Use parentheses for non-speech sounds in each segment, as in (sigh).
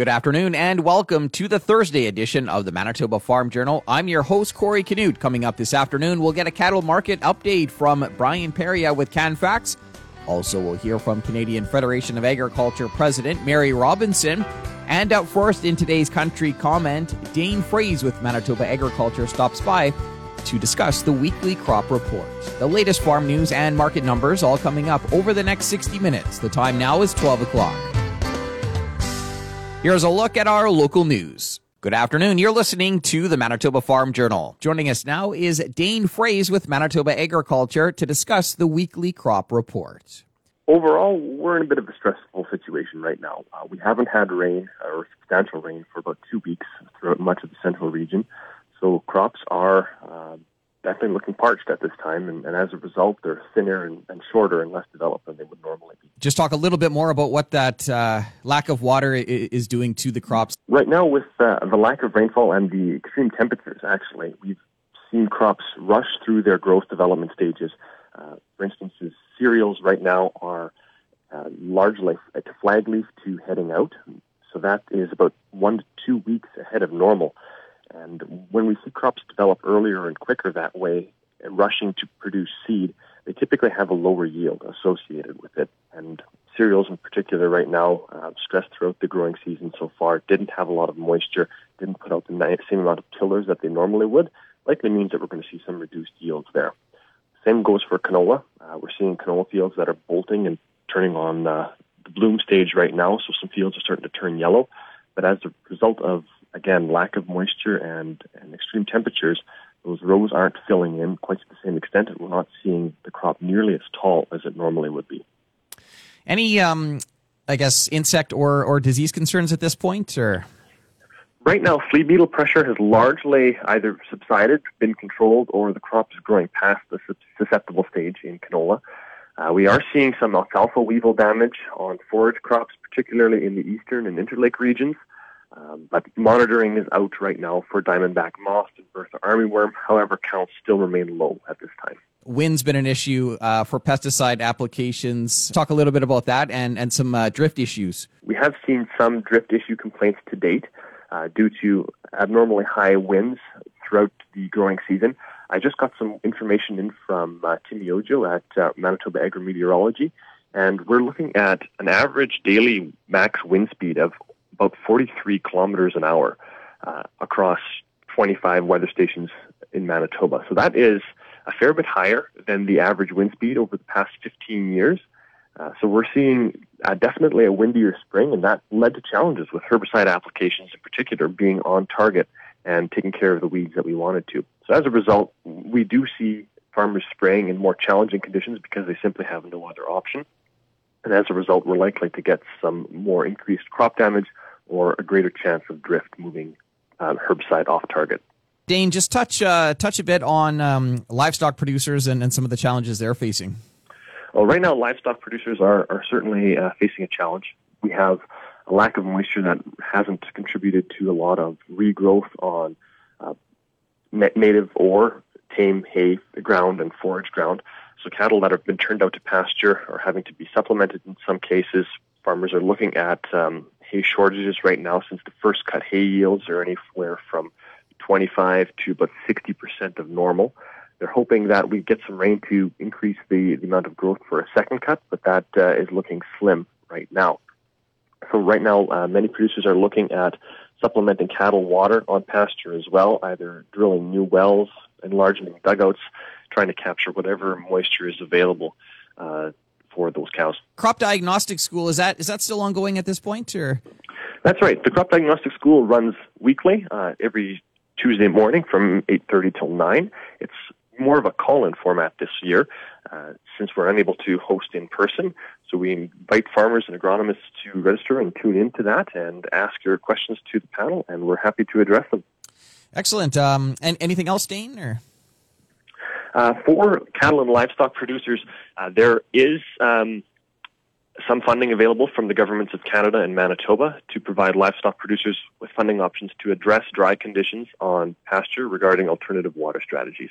Good afternoon and welcome to the Thursday edition of the Manitoba Farm Journal. I'm your host, Corey Canute. Coming up this afternoon, we'll get a cattle market update from Brian Perillat with CanFax. Also, we'll hear from Canadian Federation of Agriculture President Mary Robinson. And up first in today's country comment, Dane Froese with Manitoba Agriculture stops by to discuss the weekly crop report. The latest farm news and market numbers all coming up over the next 60 minutes. The time now is 12 o'clock. Here's a look at our local news. Good afternoon. You're listening to the Manitoba Farm Journal. Joining us now is Dane Froese with Manitoba Agriculture to discuss the weekly crop report. Overall, we're in a bit of a stressful situation right now. Uh, we haven't had rain or substantial rain for about two weeks throughout much of the central region. So crops are uh, definitely looking parched at this time, and, and as a result, they're thinner and, and, shorter and less developed than they would normally be. Just talk a little bit more about what that uh, lack of water is doing to the crops. Right now, with uh, the lack of rainfall and the extreme temperatures, actually, we've seen crops rush through their growth development stages. Uh, for instance, cereals right now are uh, largely to flag leaf to heading out, so that is about one to two weeks ahead of normal. And when we see crops develop earlier and quicker that way, rushing to produce seed, they typically have a lower yield associated with it. And cereals in particular right now, uh, stressed throughout the growing season so far, didn't have a lot of moisture, didn't put out the same amount of tillers that they normally would, likely means that we're going to see some reduced yields there. Same goes for canola. Uh, we're seeing canola fields that are bolting and turning on uh, the bloom stage right now, so some fields are starting to turn yellow. But as a result of again, lack of moisture and, and extreme temperatures, those rows aren't filling in quite to the same extent, and we're not seeing the crop nearly as tall as it normally would be. Any, um, I guess, insect or, or disease concerns at this point, or? Right now, flea beetle pressure has largely either subsided, been controlled, or the crop is growing past the susceptible stage in canola. Uh, we are seeing some alfalfa weevil damage on forage crops, particularly in the eastern and interlake regions. Um, but monitoring is out right now for diamondback moth and Bertha armyworm. However, counts still remain low at this time. Wind's been an issue uh, for pesticide applications. Talk a little bit about that and, and some uh, drift issues. We have seen some drift issue complaints to date uh, due to abnormally high winds throughout the growing season. I just got some information in from uh, Tim Ojo at uh, Manitoba Agri-Meteorology, and we're looking at an average daily max wind speed of about 43 kilometers an hour uh, across 25 weather stations in Manitoba. So that is a fair bit higher than the average wind speed over the past 15 years. Uh, so we're seeing uh, definitely a windier spring, and that led to challenges with herbicide applications in particular being on target and taking care of the weeds that we wanted to. So as a result, we do see farmers spraying in more challenging conditions because they simply have no other option. And as a result, we're likely to get some more increased crop damage or a greater chance of drift moving um, herbicide off target. Dane, just touch uh, touch a bit on um, livestock producers and, and some of the challenges they're facing. Well, right now, livestock producers are, are certainly uh, facing a challenge. We have a lack of moisture that hasn't contributed to a lot of regrowth on uh, native or tame hay ground and forage ground. So cattle that have been turned out to pasture are having to be supplemented in some cases. Farmers are looking at um, hay shortages right now since the first cut hay yields are anywhere from 25 to about 60% of normal. They're hoping that we get some rain to increase the, the amount of growth for a second cut, but that uh, is looking slim right now. So right now, uh, many producers are looking at supplementing cattle water on pasture as well, either drilling new wells, enlarging dugouts, trying to capture whatever moisture is available uh, cows. Crop diagnostic school is that is that still ongoing at this point, or? That's right. The crop diagnostic school runs weekly, uh, every Tuesday morning from eight thirty till nine. It's more of a call-in format this year, uh, since we're unable to host in person. So we invite farmers and agronomists to register and tune into that and ask your questions to the panel, and we're happy to address them. Excellent. Um, and anything else, Dane? Or? Uh, for cattle and livestock producers, uh, there is um, some funding available from the governments of Canada and Manitoba to provide livestock producers with funding options to address dry conditions on pasture regarding alternative water strategies.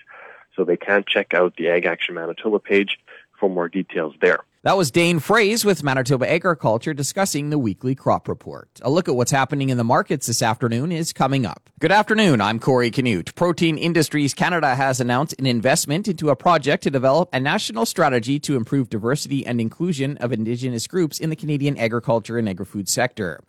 So they can check out the Ag Action Manitoba page for more details there. That was Dane Froese with Manitoba Agriculture discussing the weekly crop report. A look at what's happening in the markets this afternoon is coming up. Good afternoon. I'm Corey Canute. Protein Industries Canada has announced an investment into a project to develop a national strategy to improve diversity and inclusion of Indigenous groups in the Canadian agriculture and agri-food sector.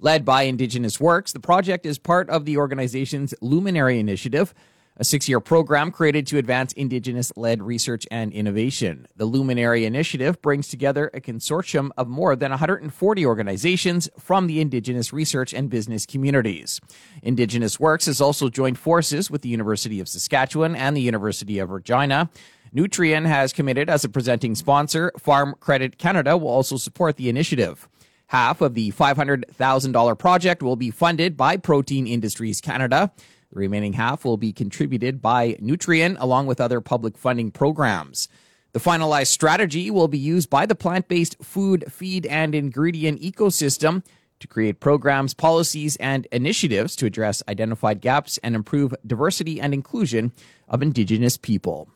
Led by Indigenous Works, the project is part of the organization's Luminary Initiative, a six year program created to advance Indigenous led research and innovation. The Luminary Initiative brings together a consortium of more than 140 organizations from the Indigenous research and business communities. Indigenous Works has also joined forces with the University of Saskatchewan and the University of Regina. Nutrien has committed as a presenting sponsor. Farm Credit Canada will also support the initiative. Half of the $500,000 project will be funded by Protein Industries Canada. The remaining half will be contributed by Nutrien along with other public funding programs. The finalized strategy will be used by the plant based food, feed, and ingredient ecosystem to create programs, policies, and initiatives to address identified gaps and improve diversity and inclusion of Indigenous people.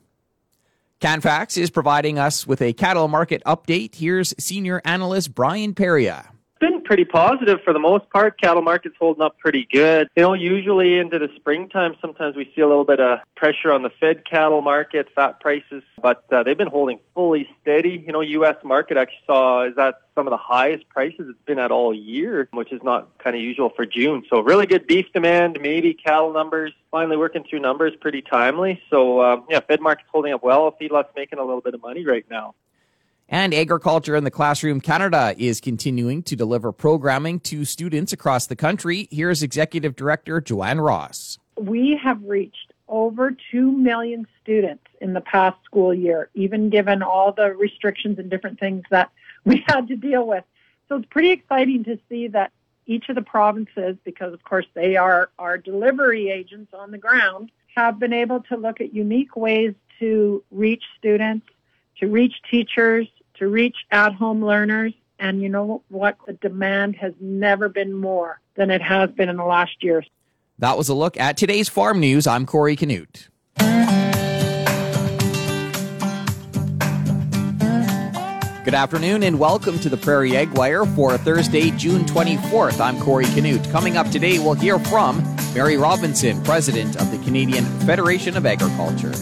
Canfax is providing us with a cattle market update. Here's senior analyst Brian Perillat been pretty positive for the most part. Cattle market's holding up pretty good. You know, usually into the springtime, sometimes we see a little bit of pressure on the fed cattle market, fat prices, but uh, they've been holding fully steady. You know, U.S. market actually saw is that some of the highest prices it's been at all year, which is not kind of usual for June. So really good beef demand, maybe cattle numbers finally working through numbers pretty timely. So uh, yeah, Fed market's holding up well. Feedlot's making a little bit of money right now. And Agriculture in the Classroom Canada is continuing to deliver programming to students across the country. Here's Executive Director Joanne Ross. We have reached over 2 million students in the past school year, even given all the restrictions and different things that (laughs) we had to deal with. So it's pretty exciting to see that each of the provinces, because of course they are our delivery agents on the ground, have been able to look at unique ways to reach students, to reach teachers, to reach at home learners. And you know what? The demand has never been more than it has been in the last year. That was a look at today's farm news. I'm Corey Canute. Good afternoon and welcome to the Prairie Ag Wire for Thursday, June 24th. I'm Corey Canute. Coming up today, we'll hear from Mary Robinson, President of the Canadian Federation of Agriculture.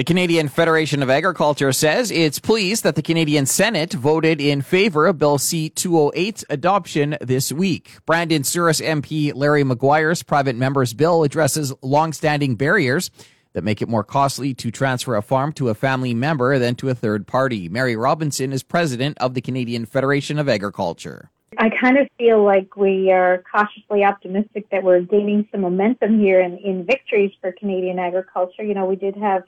The Canadian Federation of Agriculture says it's pleased that the Canadian Senate voted in favor of Bill C 208's adoption this week. Brandon Souris MP Larry Maguire's private member's bill addresses long-standing barriers that make it more costly to transfer a farm to a family member than to a third party. Mary Robinson is president of the Canadian Federation of Agriculture. I kind of feel like we are cautiously optimistic that we're gaining some momentum here in, in victories for Canadian agriculture. You know, we did have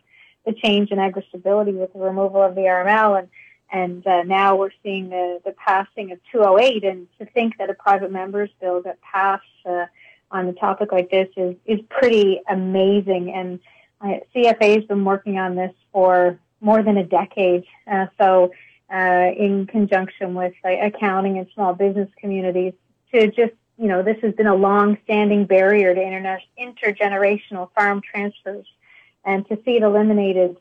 the change in agri-stability with the removal of the RML, and and uh, now we're seeing the the passing of 208. And to think that a private members bill got passed uh, on a topic like this is is pretty amazing. And uh, CFA has been working on this for more than a decade. Uh, so. Uh, in conjunction with accounting and small business communities, to just you know, this has been a long-standing barrier to intergenerational farm transfers and to see it eliminated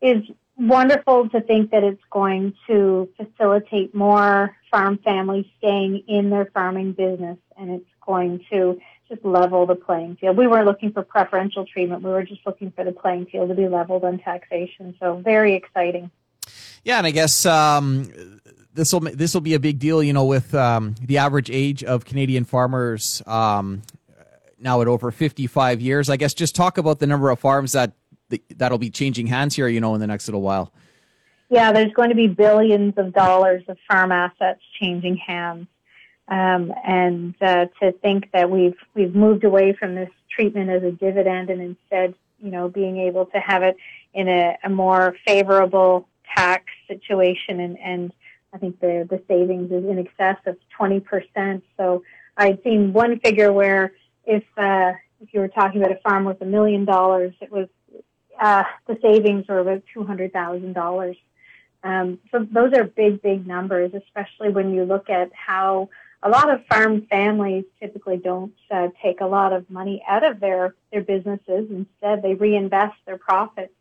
is wonderful to think that it's going to facilitate more farm families staying in their farming business and it's going to just level the playing field. We weren't looking for preferential treatment. We were just looking for the playing field to be leveled on taxation. So very exciting. Yeah, and I guess um, this will this will be a big deal. You know, with um, the average age of Canadian farmers um, now at over 55 years. I guess just talk about the number of farms that that'll be changing hands here, you know, in the next little while. Yeah, there's going to be billions of dollars of farm assets changing hands. Um, and uh, to think that we've we've moved away from this treatment as a dividend and instead, you know, being able to have it in a, a more favorable tax situation and, and I think the the savings is in excess of 20%. So I'd seen one figure where if uh, if you were talking about a farm worth a million dollars, it was uh, the savings were about two hundred thousand dollars. Um, so those are big, big numbers, especially when you look at how a lot of farm families typically don't uh, take a lot of money out of their their businesses. Instead, they reinvest their profits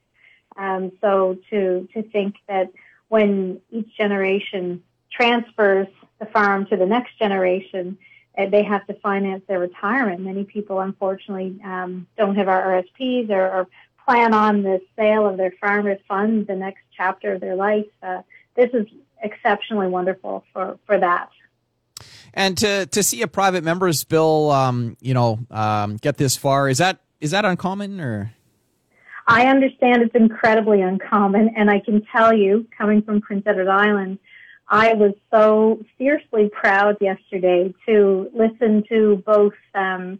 Um, so to to think that when each generation transfers the farm to the next generation, they have to finance their retirement. Many people, unfortunately, um, don't have RRSPs or, or, plan on the sale of their farm to fund the next chapter of their life. Uh, this is exceptionally wonderful for, for that. And to to see a private members bill, um, you know, um, get this far is that is that uncommon or? I understand it's incredibly uncommon, and I can tell you, coming from Prince Edward Island, I was so fiercely proud yesterday to listen to both um,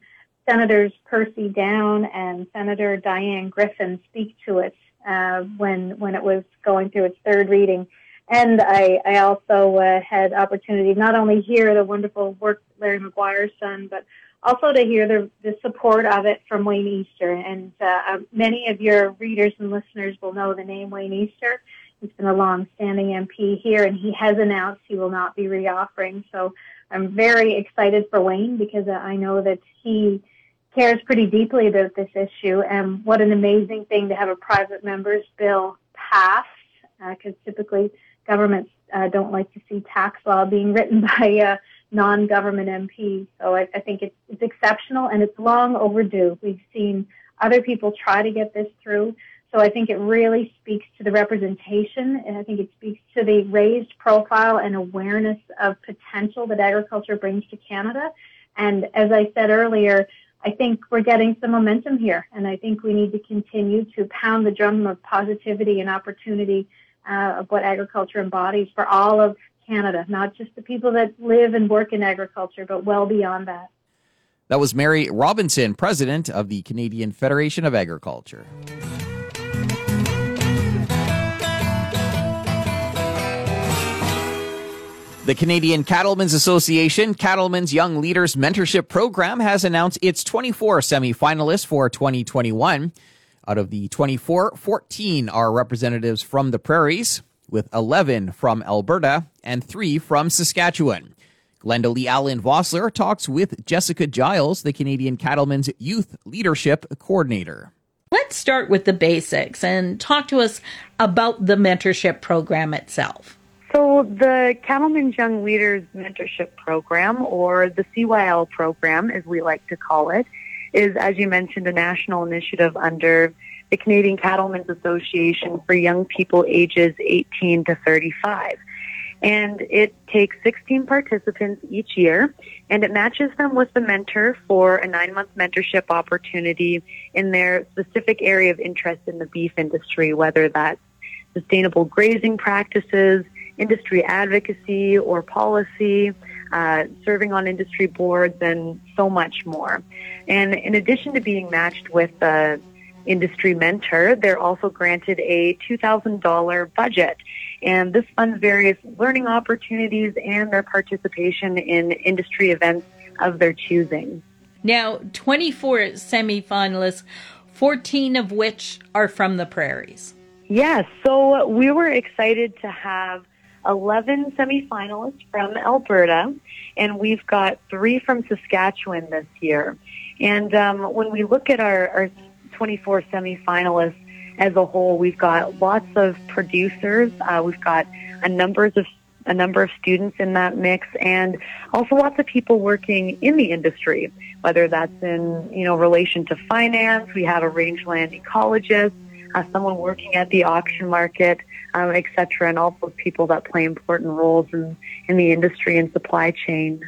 Senators Percy Down and Senator Diane Griffin speak to it uh, when when it was going through its third reading. And I, I also uh, had opportunity not only hear the wonderful work Larry Maguire's done, but also to hear the, the support of it from Wayne Easter. And uh, um, many of your readers and listeners will know the name Wayne Easter. He's been a long-standing MP here, and he has announced he will not be reoffering. So I'm very excited for Wayne because I know that he cares pretty deeply about this issue. And what an amazing thing to have a private member's bill passed, because uh, typically governments uh, don't like to see tax law being (laughs) written by uh, non-government MPs. So I, I think it's, it's exceptional and it's long overdue. We've seen other people try to get this through. So I think it really speaks to the representation and I think it speaks to the raised profile and awareness of potential that agriculture brings to Canada. And as I said earlier, I think we're getting some momentum here and I think we need to continue to pound the drum of positivity and opportunity uh, of what agriculture embodies for all of Canada, not just the people that live and work in agriculture, but well beyond that. That was Mary Robinson, president of the Canadian Federation of Agriculture. The Canadian Cattlemen's Association Cattlemen's Young Leaders Mentorship Program has announced its 24 semifinalists for 2021. Out of the 24, 14 are representatives from the prairies, with 11 from Alberta and 3 from Saskatchewan. Glendalee Allen Vossler talks with Jessica Giles, the Canadian Cattlemen's Youth Leadership Coordinator. Let's start with the basics and talk to us about the mentorship program itself. So the Cattlemen's Young Leaders Mentorship Program, or the CYL program, as we like to call it, is, as you mentioned, a national initiative under the Canadian Cattlemen's Association for young people ages 18 to 35. And it takes 16 participants each year, and it matches them with the mentor for a nine-month mentorship opportunity in their specific area of interest in the beef industry, whether that's sustainable grazing practices, industry advocacy or policy, uh, serving on industry boards, and so much more. And in addition to being matched with the industry mentor, they're also granted a $2,000 budget. And this funds various learning opportunities and their participation in industry events of their choosing. Now, 24 semifinalists, 14 of which are from the prairies. Yes, so we were excited to have 11 semifinalists from Alberta, and we've got three from Saskatchewan this year. And um, when we look at our, our 24 semifinalists as a whole, we've got lots of producers. Uh, we've got a numbers of a number of students in that mix, and also lots of people working in the industry, whether that's in you know relation to finance. We have a rangeland ecologist, uh, someone working at the auction market, um, etc., and also people that play important roles in, in the industry and supply chain.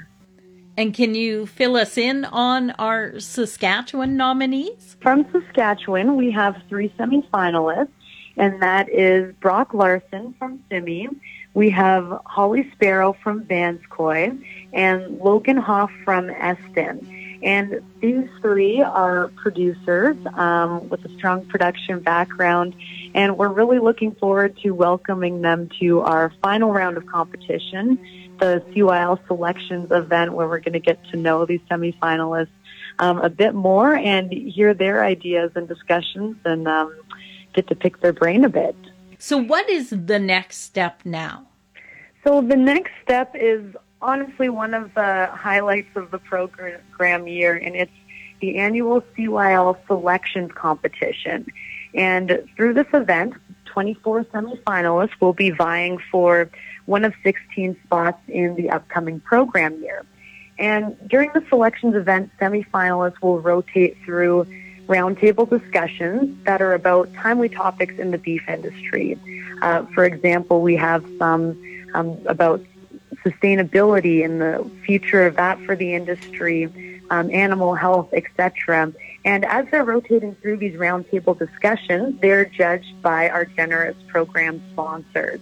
And can you fill us in on our Saskatchewan nominees? From Saskatchewan, we have three semifinalists, and that is Brock Larson from Simi. We have Holly Sparrow from Vanscoy and Logan Hoff from Eston. And these three are producers um, with a strong production background, and we're really looking forward to welcoming them to our final round of competition, the CYL Selections event, where we're going to get to know these semifinalists um, a bit more and hear their ideas and discussions and um, get to pick their brain a bit. So, what is the next step now? So, the next step is honestly one of the highlights of the program year, and it's the annual CYL selections competition. And through this event, 24 semifinalists will be vying for one of 16 spots in the upcoming program year. And during the selections event, semifinalists will rotate through roundtable discussions that are about timely topics in the beef industry. Uh, for example, we have some um, about sustainability and the future of that for the industry, um, animal health, etc. And as they're rotating through these roundtable discussions, they're judged by our generous program sponsors.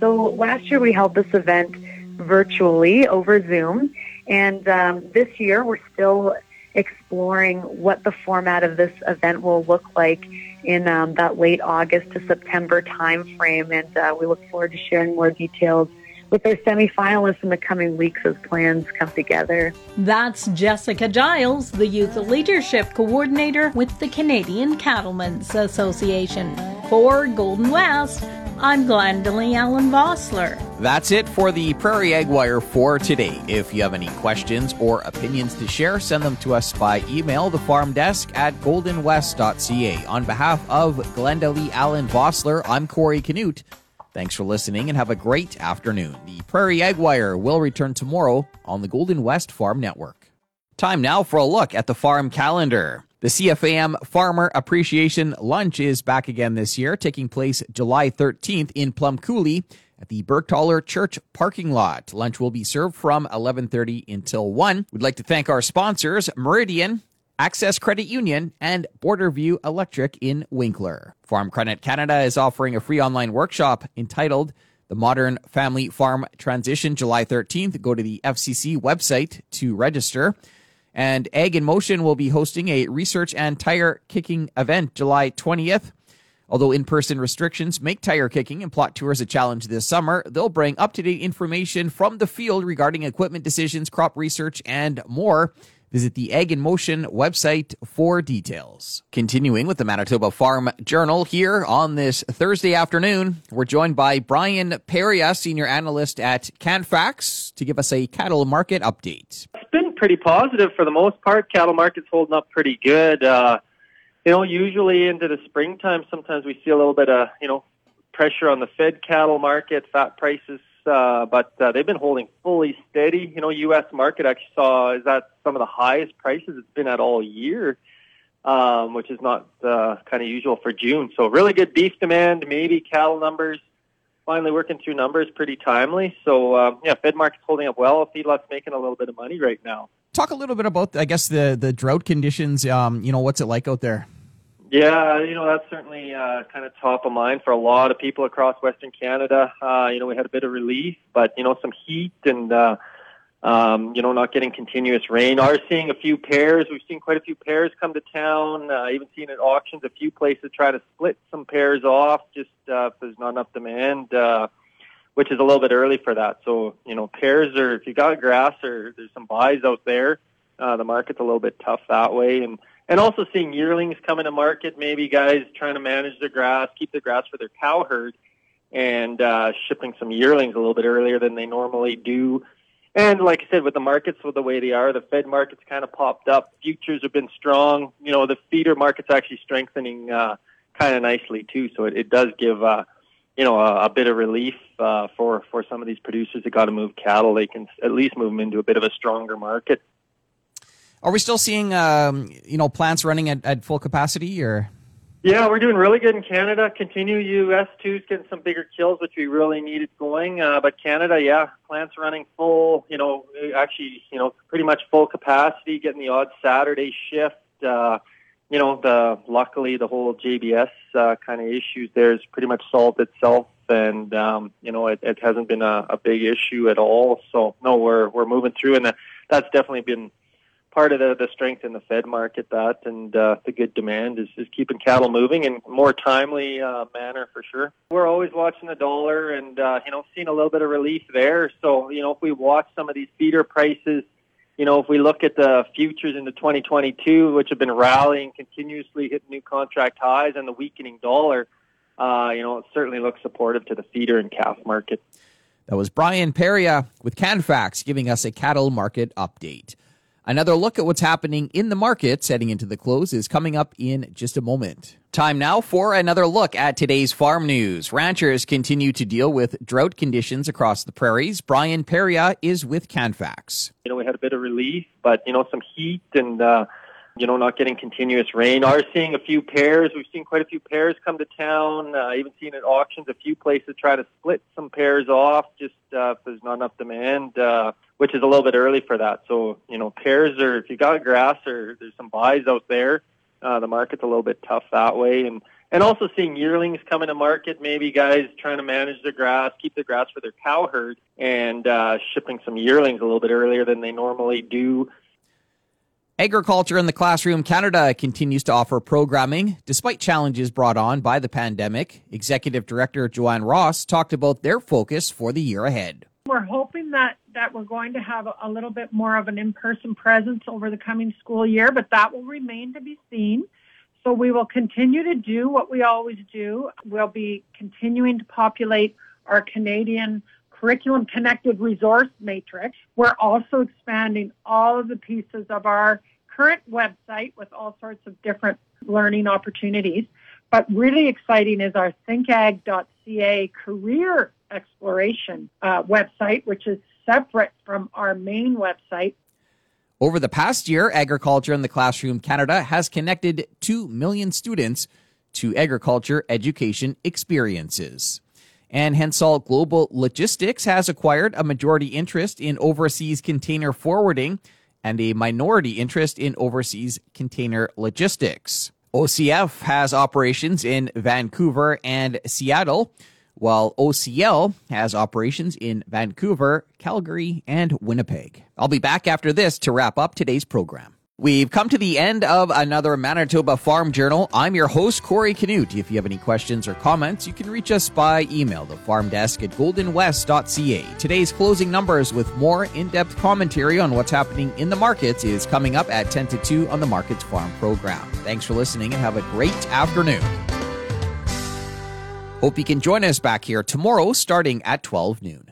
So last year we held this event virtually over Zoom, and um, this year we're still exploring what the format of this event will look like in um, that late August to September timeframe, and uh, we look forward to sharing more details with our semifinalists in the coming weeks as plans come together. That's Jessica Giles, the Youth Leadership Coordinator with the Canadian Cattlemen's Association. For Golden West, I'm Glendalee Allen Vossler. That's it for the Prairie Ag Wire for today. If you have any questions or opinions to share, send them to us by email, the farm desk at goldenwest.ca. On behalf of Glendalee Allen Vossler, I'm Corey Canute. Thanks for listening and have a great afternoon. The Prairie Ag Wire will return tomorrow on the Golden West Farm Network. Time now for a look at the farm calendar. The CFAM Farmer Appreciation Lunch is back again this year, taking place July 13th in Plum Coulee at the Bergthaler Church parking lot. Lunch will be served from 11:30 until 1. We'd like to thank our sponsors, Meridian, Access Credit Union, and Borderview Electric in Winkler. Farm Credit Canada is offering a free online workshop entitled The Modern Family Farm Transition July 13th. Go to the FCC website to register. And Ag in Motion will be hosting a research and tire kicking event July 20th. Although in person restrictions make tire kicking and plot tours a challenge this summer, they'll bring up to date information from the field regarding equipment decisions, crop research, and more. Visit the Ag in Motion website for details. Continuing with the Manitoba Farm Journal here on this Thursday afternoon, we're joined by Brian Perillat, senior analyst at Canfax, to give us a cattle market update. It's been pretty positive for the most part. Cattle market's holding up pretty good. Uh, you know, usually into the springtime, sometimes we see a little bit of, you know, pressure on the fed cattle market, fat prices uh, but uh, they've been holding fully steady. You know, U.S. market actually saw is that some of the highest prices it's been at all year, um, which is not uh, kind of usual for June. So really good beef demand, maybe cattle numbers finally working through numbers pretty timely. So uh, yeah, Fed market's holding up well. Feedlot's making a little bit of money right now. Talk a little bit about, I guess, the the drought conditions. Um, you know, what's it like out there? Yeah, you know that's certainly uh, kind of top of mind for a lot of people across Western Canada. Uh, you know, we had a bit of relief, but you know some heat and uh, um, you know not getting continuous rain. Are seeing a few pairs. We've seen quite a few pairs come to town. Uh, even seen at auctions a few places try to split some pairs off just uh, if there's not enough demand, uh, which is a little bit early for that. So you know pairs are if you got grass or there's some buys out there, uh, the market's a little bit tough that way and and also seeing yearlings come into market, maybe guys trying to manage their grass, keep the grass for their cow herd, and uh, shipping some yearlings a little bit earlier than they normally do. And like I said, with the markets with the way they are, the Fed markets kind of popped up. Futures have been strong. You know, the feeder market's actually strengthening uh, kind of nicely too. So it, it does give, uh, you know, a, a bit of relief uh, for for some of these producers that got to move cattle. They can at least move them into a bit of a stronger market. Are we still seeing, um, you know, plants running at, at full capacity or? Yeah, we're doing really good in Canada. Continue US two's getting some bigger kills, which we really needed going. Uh, but Canada, yeah, plants running full. You know, actually, you know, pretty much full capacity. Getting the odd Saturday shift. Uh, you know, the luckily the whole JBS uh, kind of issues there is pretty much solved itself, and um, you know, it, it hasn't been a, a big issue at all. So no, we're we're moving through, and that's definitely been part of the, the strength in the Fed market that and uh, the good demand is, is keeping cattle moving in more timely uh, manner for sure. We're always watching the dollar and uh, you know seeing a little bit of relief there. So you know if we watch some of these feeder prices, you know if we look at the futures into 2022, which have been rallying continuously, hitting new contract highs, and the weakening dollar, uh, you know it certainly looks supportive to the feeder and calf market. That was Brian Perillat with Canfax giving us a cattle market update. Another look at what's happening in the market heading into the close is coming up in just a moment. Time now for another look at today's farm news. Ranchers continue to deal with drought conditions across the prairies. Brian Perillat is with Canfax. You know, we had a bit of relief, but, you know, some heat and, uh, you know, not getting continuous rain. Are seeing a few pairs. We've seen quite a few pairs come to town. Uh, even seen at auctions a few places try to split some pairs off just uh, if there's not enough demand. Uh, which is a little bit early for that. So, you know, pairs or if you got grass or there's some buys out there, uh, the market's a little bit tough that way. And, and also seeing yearlings come into market, maybe guys trying to manage their grass, keep the grass for their cow herd and, uh, shipping some yearlings a little bit earlier than they normally do. Agriculture in the Classroom Canada continues to offer programming despite challenges brought on by the pandemic. Executive Director Joanne Ross talked about their focus for the year ahead. We're hoping that, that we're going to have a, little bit more of an in-person presence over the coming school year, but that will remain to be seen. So we will continue to do what we always do. We'll be continuing to populate our Canadian curriculum connected resource matrix. We're also expanding all of the pieces of our current website with all sorts of different learning opportunities. But really exciting is our thinkag.ca career exploration uh, website, which is separate from our main website. Over the past year, Agriculture in the Classroom Canada has connected 2 million students to agriculture education experiences. And Hensall Global Logistics has acquired a majority interest in overseas container forwarding and a minority interest in overseas container logistics. OCF has operations in Vancouver and Seattle while OCL has operations in Vancouver, Calgary, and Winnipeg. I'll be back after this to wrap up today's program. We've come to the end of another Manitoba Farm Journal. I'm your host, Corey Canute. If you have any questions or comments, you can reach us by email, the farm desk at goldenwest.ca. Today's closing numbers with more in depth commentary on what's happening in the markets is coming up at 10 to 2 on the Markets Farm program. Thanks for listening and have a great afternoon. Hope you can join us back here tomorrow starting at 12 noon.